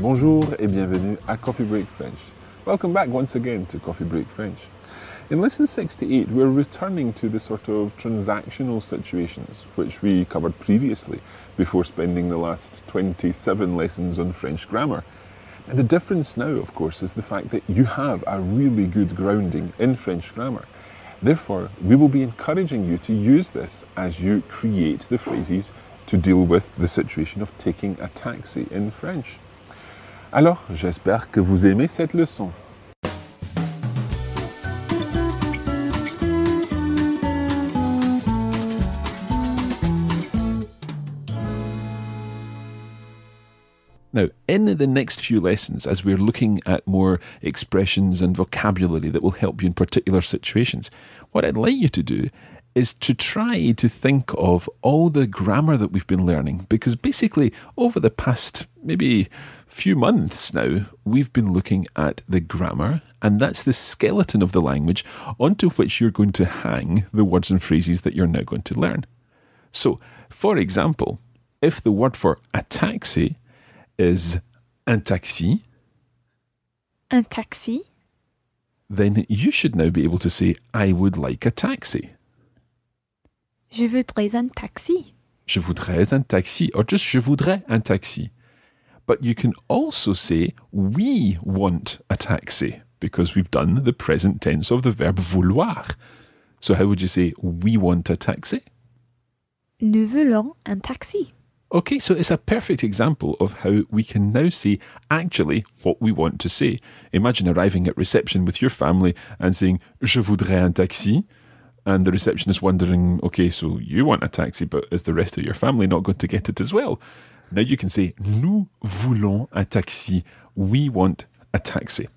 Bonjour et bienvenue à Coffee Break French. Welcome back once again to Coffee Break French. In lesson 68, we're returning to the sort of transactional situations which we covered previously before spending the last 27 lessons on French grammar. And the difference now, of course, is the fact that you have a really good grounding in French grammar. Therefore, we will be encouraging you to use this as you create the phrases to deal with the situation of taking a taxi in French. Alors, j'espère que vous aimez cette leçon. Now, in the next few lessons, as we're looking at more expressions and vocabulary that will help you in particular situations, what I'd like you to do is to try to think of all the grammar that we've been learning. Because basically, over the past maybe few months now, we've been looking at the grammar, and that's the skeleton of the language onto which you're going to hang the words and phrases that you're now going to learn. So, for example, if the word for a taxi is un taxi, Un taxi. then you should now be able to say, I would like a taxi. Je voudrais un taxi. Je voudrais un taxi, or just je voudrais un taxi. But you can also say, we want a taxi, because we've done the present tense of the verb vouloir. So how would you say, we want a taxi? Nous voulons un taxi. Okay, so it's a perfect example of how we can now say actually what we want to say. Imagine arriving at reception with your family and saying, Je voudrais un taxi. And the receptionist wondering, okay, so you want a taxi, but is the rest of your family not going to get it as well? Now you can say, Nous voulons un taxi. We want a taxi.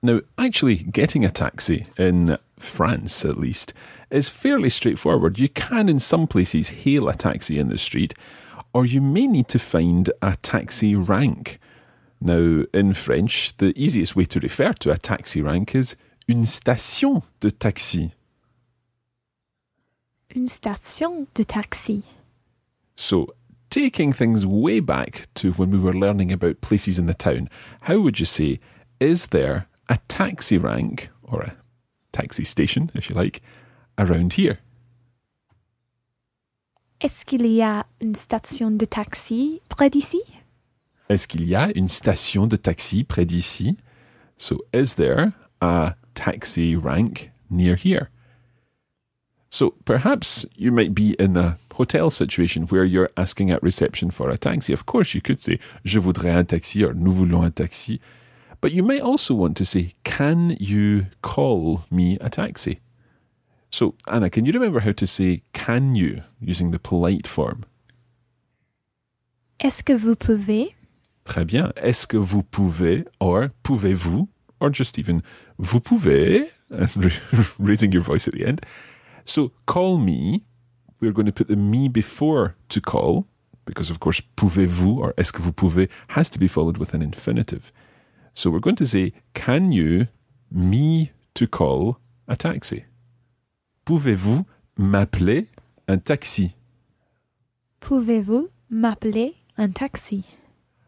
Now, actually, getting a taxi in France, at least, is fairly straightforward. You can, in some places, hail a taxi in the street, or you may need to find a taxi rank. Now, in French, the easiest way to refer to a taxi rank is une station de taxi. Une station de taxi. So, taking things way back to when we were learning about places in the town, how would you say, is there a taxi rank, or a taxi station, if you like, around here? Est-ce qu'il y a une station de taxi près d'ici? Est-ce qu'il y a une station de taxi près d'ici? So, is there a taxi rank near here? So, perhaps you might be in a hotel situation where you're asking at reception for a taxi. Of course, you could say, Je voudrais un taxi or Nous voulons un taxi. But you might also want to say, Can you call me a taxi? So, Anna, can you remember how to say can you using the polite form? Est-ce que vous pouvez? Très bien. Est-ce que vous pouvez, or pouvez-vous, or just even vous pouvez, raising your voice at the end. So, call me, we're going to put the me before to call, because of course, pouvez-vous, or est-ce que vous pouvez, has to be followed with an infinitive. So, we're going to say, can you me to call a taxi? Pouvez-vous m'appeler un taxi? Pouvez-vous m'appeler un taxi?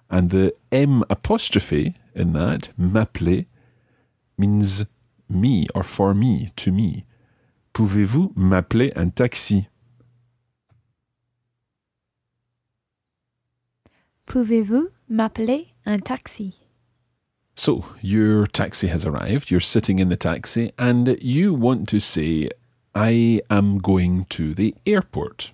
And the M apostrophe in that, m'appeler, means me or for me, to me. Pouvez-vous m'appeler un taxi? Pouvez-vous m'appeler un taxi? So, your taxi has arrived, you're sitting in the taxi, and you want to say, I am going to the airport.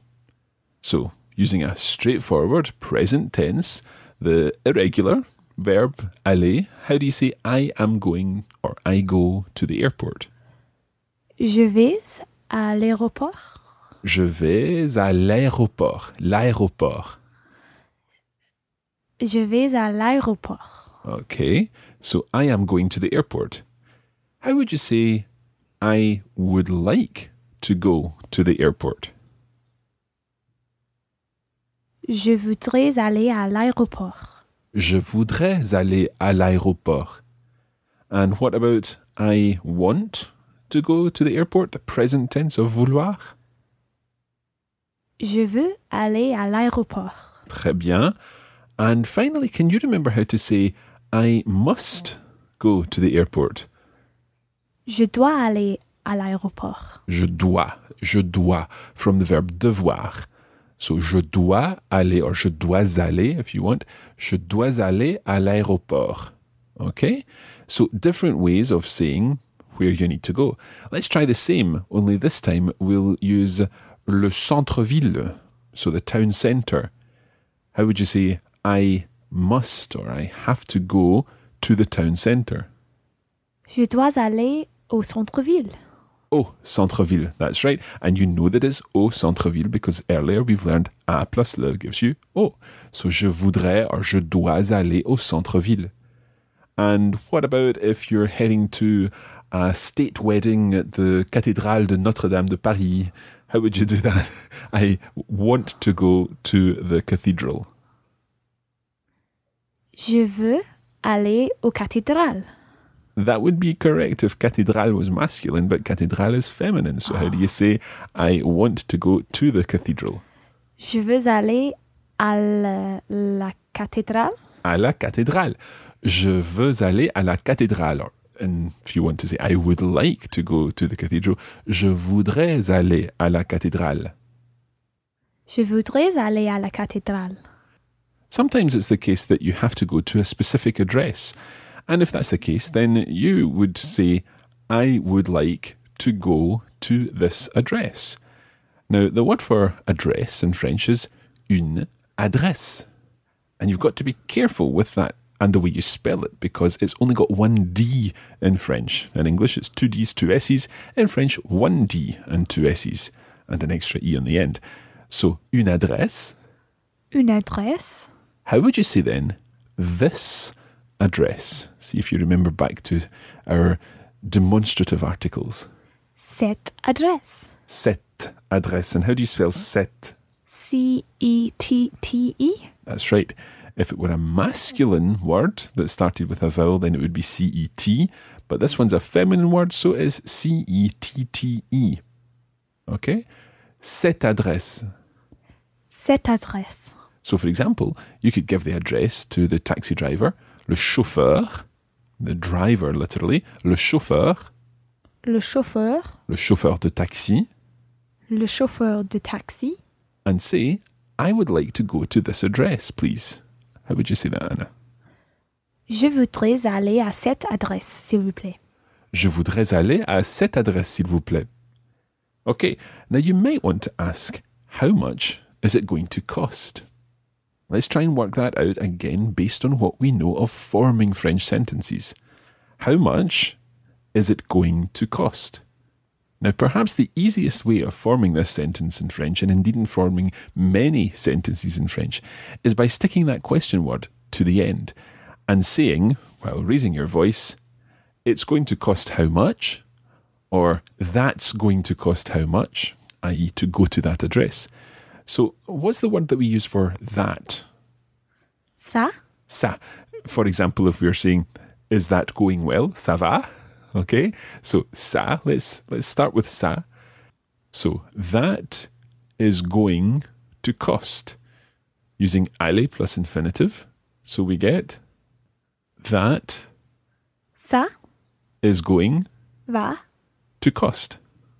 So, using a straightforward present tense, the irregular verb aller, how do you say I am going or I go to the airport? Je vais à l'aéroport. Je vais à l'aéroport. L'aéroport. Je vais à l'aéroport. Okay, so I am going to the airport. How would you say I would like to go to the airport? Je voudrais aller à l'aéroport. Je voudrais aller à l'aéroport. And what about I want to go to the airport? The present tense of vouloir? Je veux aller à l'aéroport. Très bien. And finally, can you remember how to say I must go to the airport? Je dois aller à l'aéroport. Je dois, je dois, from the verb devoir. So, je dois aller, or je dois aller, if you want. Je dois aller à l'aéroport. Okay? So, different ways of saying where you need to go. Let's try the same, only this time we'll use le centre-ville, so the town centre. How would you say, I must or I have to go to the town centre? Je dois aller au centre-ville. Au centre-ville, that's right. And you know that it's au centre-ville because earlier we've learned a plus le gives you au. So je voudrais or je dois aller au centre-ville. And what about if you're heading to a state wedding at the Cathédrale de Notre-Dame de Paris? How would you do that? I want to go to the cathedral. Je veux aller aux cathédrales. That would be correct if cathédrale was masculine, but cathédrale is feminine. So how do you say, I want to go to the cathedral? Je veux aller à la, la cathédrale. À la cathédrale. Je veux aller à la cathédrale. And if you want to say, I would like to go to the cathedral, je voudrais aller à la cathédrale. Je voudrais aller à la cathédrale. Sometimes it's the case that you have to go to a specific address. And if that's the case, then you would say, I would like to go to this address. Now, the word for address in French is une adresse. And you've got to be careful with that and the way you spell it because it's only got one D in French. In English, it's two Ds, two S's. In French, one D and two S's and an extra E on the end. So, une adresse. Une adresse. How would you say then this address? See if you remember back to our demonstrative articles. Cette adresse. Cette adresse. And how do you spell set? C E T T E. That's right. If it were a masculine word that started with a vowel, then it would be C E T. But this one's a feminine word, so it is C E T T E. Okay? Cette adresse. Cette adresse. So, for example, you could give the address to the taxi driver, le chauffeur, the driver literally, le chauffeur, Le chauffeur. le chauffeur de taxi, Le chauffeur de taxi. and say, I would like to go to this address, please. How would you say that, Anna? Je voudrais aller à cette adresse, s'il vous plaît. Je voudrais aller à cette adresse, s'il vous plaît. Okay, now you might want to ask, how much is it going to cost? Let's try and work that out again based on what we know of forming French sentences. How much is it going to cost? Now, perhaps the easiest way of forming this sentence in French, and indeed in forming many sentences in French, is by sticking that question word to the end and saying, while raising your voice, it's going to cost how much, or that's going to cost how much, i.e., to go to that address. So, what's the word that we use for that? Ça. Ça. For example, if we're saying, is that going well? Ça va? Okay. So ça, let's let's start with ça. So that is going to cost. Using aller plus infinitive. So we get that Ça is going va to cost.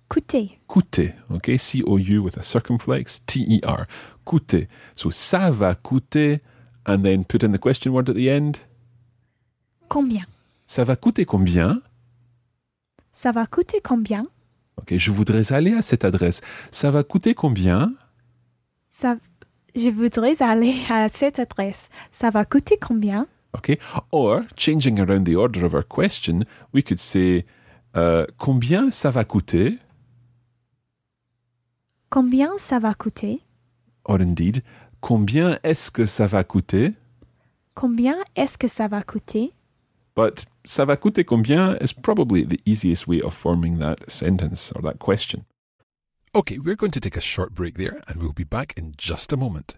coûter. Coûter. Okay. C O U with a circumflex. T E R. Coûter. So ça va coûter. And then put in the question word at the end. Combien Ça va coûter combien Ça va coûter combien? Ok, je voudrais aller à cette adresse. Ça va coûter combien? Ça, je voudrais aller à cette adresse. Ça va coûter combien? Okay. Or, changing around the order of our question, we could say, uh, combien ça va coûter? Combien ça va coûter? Or indeed, combien est-ce que ça va coûter? Combien est-ce que ça va coûter? But ça va coûter combien is probably the easiest way of forming that sentence or that question. Okay, we're going to take a short break there and we'll be back in just a moment.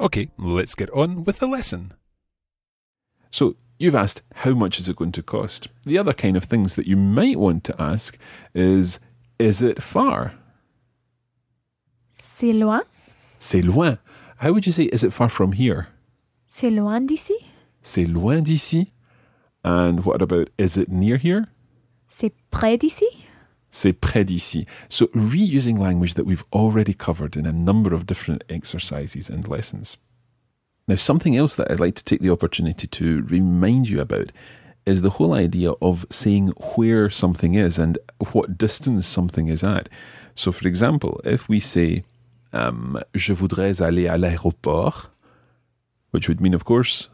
Okay, let's get on with the lesson. So, you've asked how much is it going to cost? The other kind of things that you might want to ask is is it far? C'est loin C'est loin. How would you say is it far from here? C'est loin d'ici C'est loin d'ici. And what about is it near here? C'est près d'ici C'est près d'ici. So reusing language that we've already covered in a number of different exercises and lessons. Now, something else that I'd like to take the opportunity to remind you about is the whole idea of saying where something is and what distance something is at. So, for example, if we say, um, Je voudrais aller à l'aéroport, which would mean, of course,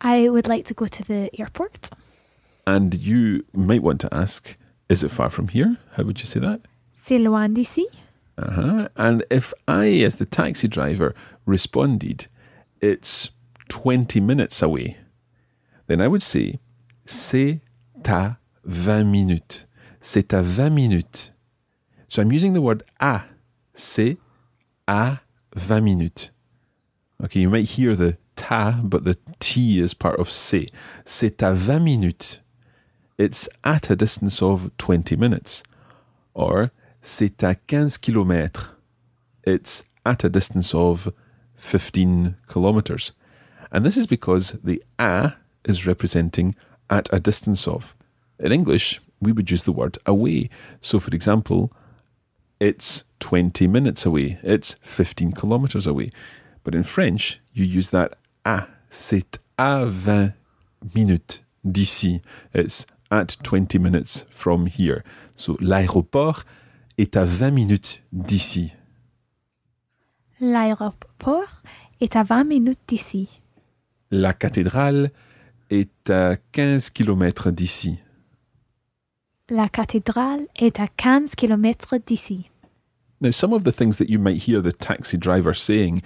I would like to go to the airport. and you might want to ask, Is it far from here? How would you say that? C'est loin d'ici Uh-huh. And if I, as the taxi driver, responded, it's 20 minutes away, then I would say, c'est à 20 minutes. C'est à 20 minutes. So I'm using the word à. C'est à 20 minutes. Okay, you might hear the ta, but the T is part of c'est. C'est à 20 minutes. It's at a distance of 20 minutes. Or c'est à 15 kilomètres. It's at a distance of 15 kilometers. And this is because the a is representing at a distance of. In English, we would use the word away. So, for example, it's 20 minutes away, it's 15 kilometers away. But in French, you use that à. C'est à 20 minutes d'ici. It's at 20 minutes from here. So, l'aéroport est à 20 minutes d'ici. L'aéroport est à 20 minutes d'ici. La cathédrale est à 15 kilomètres d'ici. La cathédrale est à 15 km d'ici. Now, some of the things that you might hear the taxi driver saying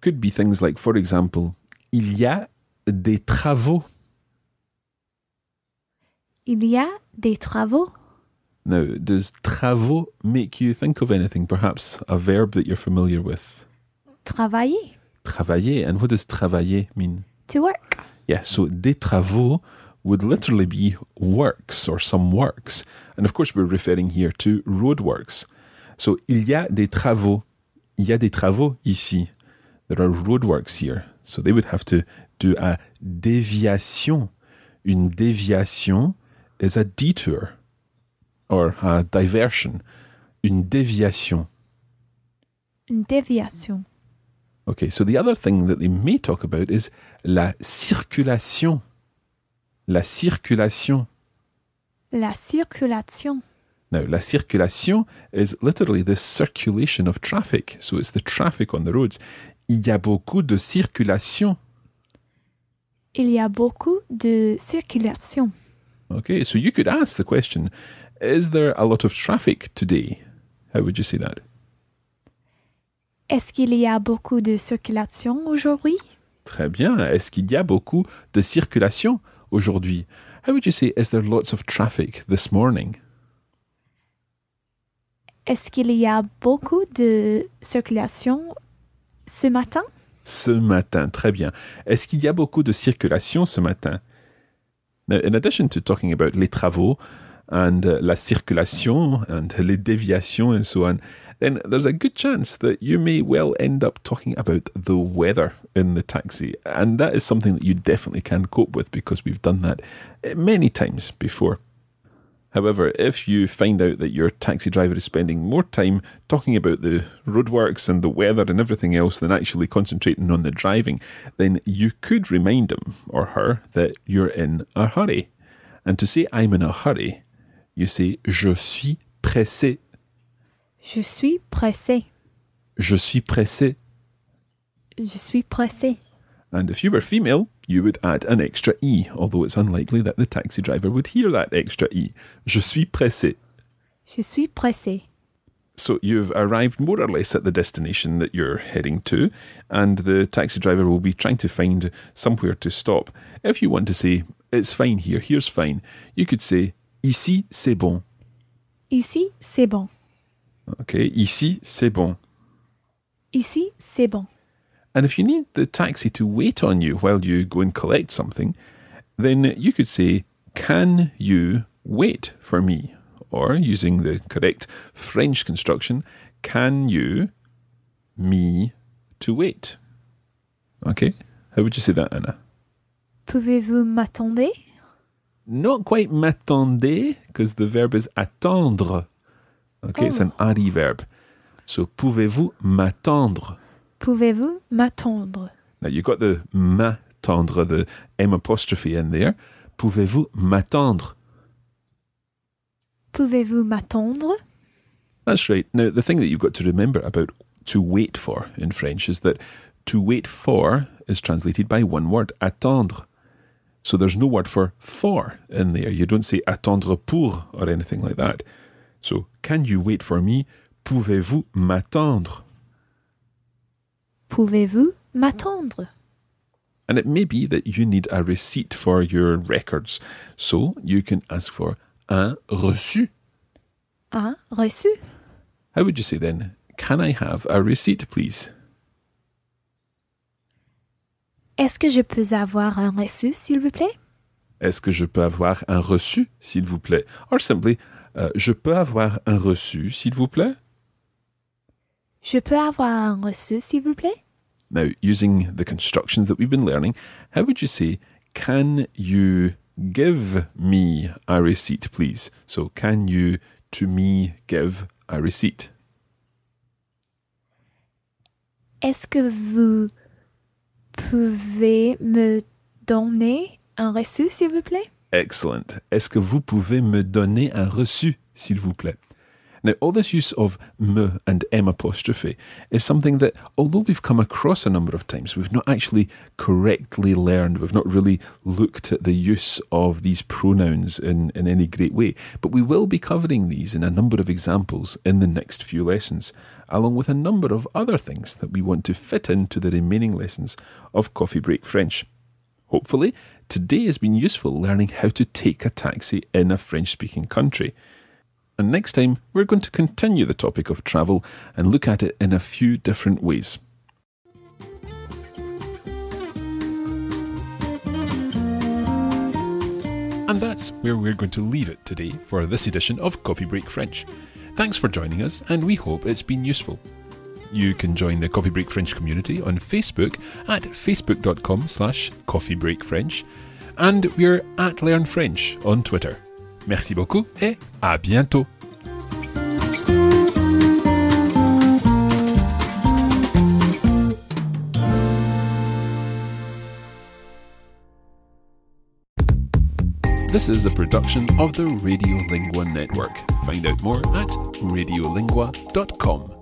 could be things like, for example, il y a des travaux. Il y a des travaux. Now, does travaux make you think of anything? Perhaps a verb that you're familiar with? Travailler. Travailler. And what does travailler mean? To work. Yeah, so des travaux would literally be works or some works. And of course, we're referring here to roadworks. So, il y a des travaux. Il y a des travaux ici. There are roadworks here. So, they would have to do a déviation. Une déviation is a detour or a diversion. Une déviation. Une déviation. Okay, so the other thing that they may talk about is la circulation. La circulation. La circulation. Now, la circulation is literally the circulation of traffic. So it's the traffic on the roads. Il y a beaucoup de circulation. Il y a beaucoup de circulation. Okay, so you could ask the question Is there a lot of traffic today? How would you say that? Est-ce qu'il y a beaucoup de circulation aujourd'hui? Très bien. Est-ce qu'il y a beaucoup de circulation aujourd'hui? How would you say, Is there lots of traffic this morning? Est-ce qu'il y a beaucoup de circulation ce matin? Ce matin, très bien. Est-ce qu'il y a beaucoup de circulation ce matin? Now, in addition to talking about les travaux and uh, la circulation and les déviations and so on, then there's a good chance that you may well end up talking about the weather in the taxi. And that is something that you definitely can cope with because we've done that many times before. However, if you find out that your taxi driver is spending more time talking about the roadworks and the weather and everything else than actually concentrating on the driving, then you could remind him or her that you're in a hurry. And to say I'm in a hurry, you say je suis pressé. Je suis pressé. Je suis pressé. Je suis pressé. And if you were female, you would add an extra E, although it's unlikely that the taxi driver would hear that extra E. Je suis pressé. Je suis pressé. So you've arrived more or less at the destination that you're heading to, and the taxi driver will be trying to find somewhere to stop. If you want to say, it's fine here, here's fine, you could say, ici c'est bon. Ici, c'est bon. Okay, ici c'est bon. Ici, c'est bon. And if you need the taxi to wait on you while you go and collect something, then you could say, Can you wait for me? Or using the correct French construction, Can you me to wait? Okay, how would you say that, Anna? Pouvez-vous m'attendre? Not quite m'attendre, because the verb is attendre. Okay, it's an oh. ari verb. So, pouvez-vous m'attendre? Pouvez-vous m'attendre? Now you've got the m'attendre, the M apostrophe in there. Pouvez-vous m'attendre? Pouvez-vous m'attendre? That's right. Now the thing that you've got to remember about to wait for in French is that to wait for is translated by one word, attendre. So there's no word for for in there. You don't say attendre pour or anything like that. So can you wait for me? Pouvez-vous m'attendre? Pouvez-vous m'attendre? And it may be that you need a receipt for your records. So you can ask for un reçu. Un reçu? How would you say then? Can I have a receipt, please? Est-ce que je peux avoir un reçu, s'il vous plaît? Est-ce que je peux avoir un reçu, s'il vous plaît? Or simply, uh, je peux avoir un reçu, s'il vous plaît? Je peux avoir un reçu, s'il vous plaît? Now, using the constructions that we've been learning, how would you say, can you give me a receipt, please? So, can you to me give a receipt? Est-ce que vous pouvez me donner un reçu, s'il vous plaît? Excellent. Est-ce que vous pouvez me donner un reçu, s'il vous plaît? Now, all this use of me and M apostrophe is something that, although we've come across a number of times, we've not actually correctly learned. We've not really looked at the use of these pronouns in, in any great way. But we will be covering these in a number of examples in the next few lessons, along with a number of other things that we want to fit into the remaining lessons of Coffee Break French. Hopefully, today has been useful learning how to take a taxi in a French speaking country. And next time, we're going to continue the topic of travel and look at it in a few different ways. And that's where we're going to leave it today for this edition of Coffee Break French. Thanks for joining us, and we hope it's been useful. You can join the Coffee Break French community on Facebook at facebook.com slash coffeebreakfrench and we're at Learn French on Twitter. Merci beaucoup et à bientôt. This is a production of the Radiolingua Network. Find out more at radiolingua.com.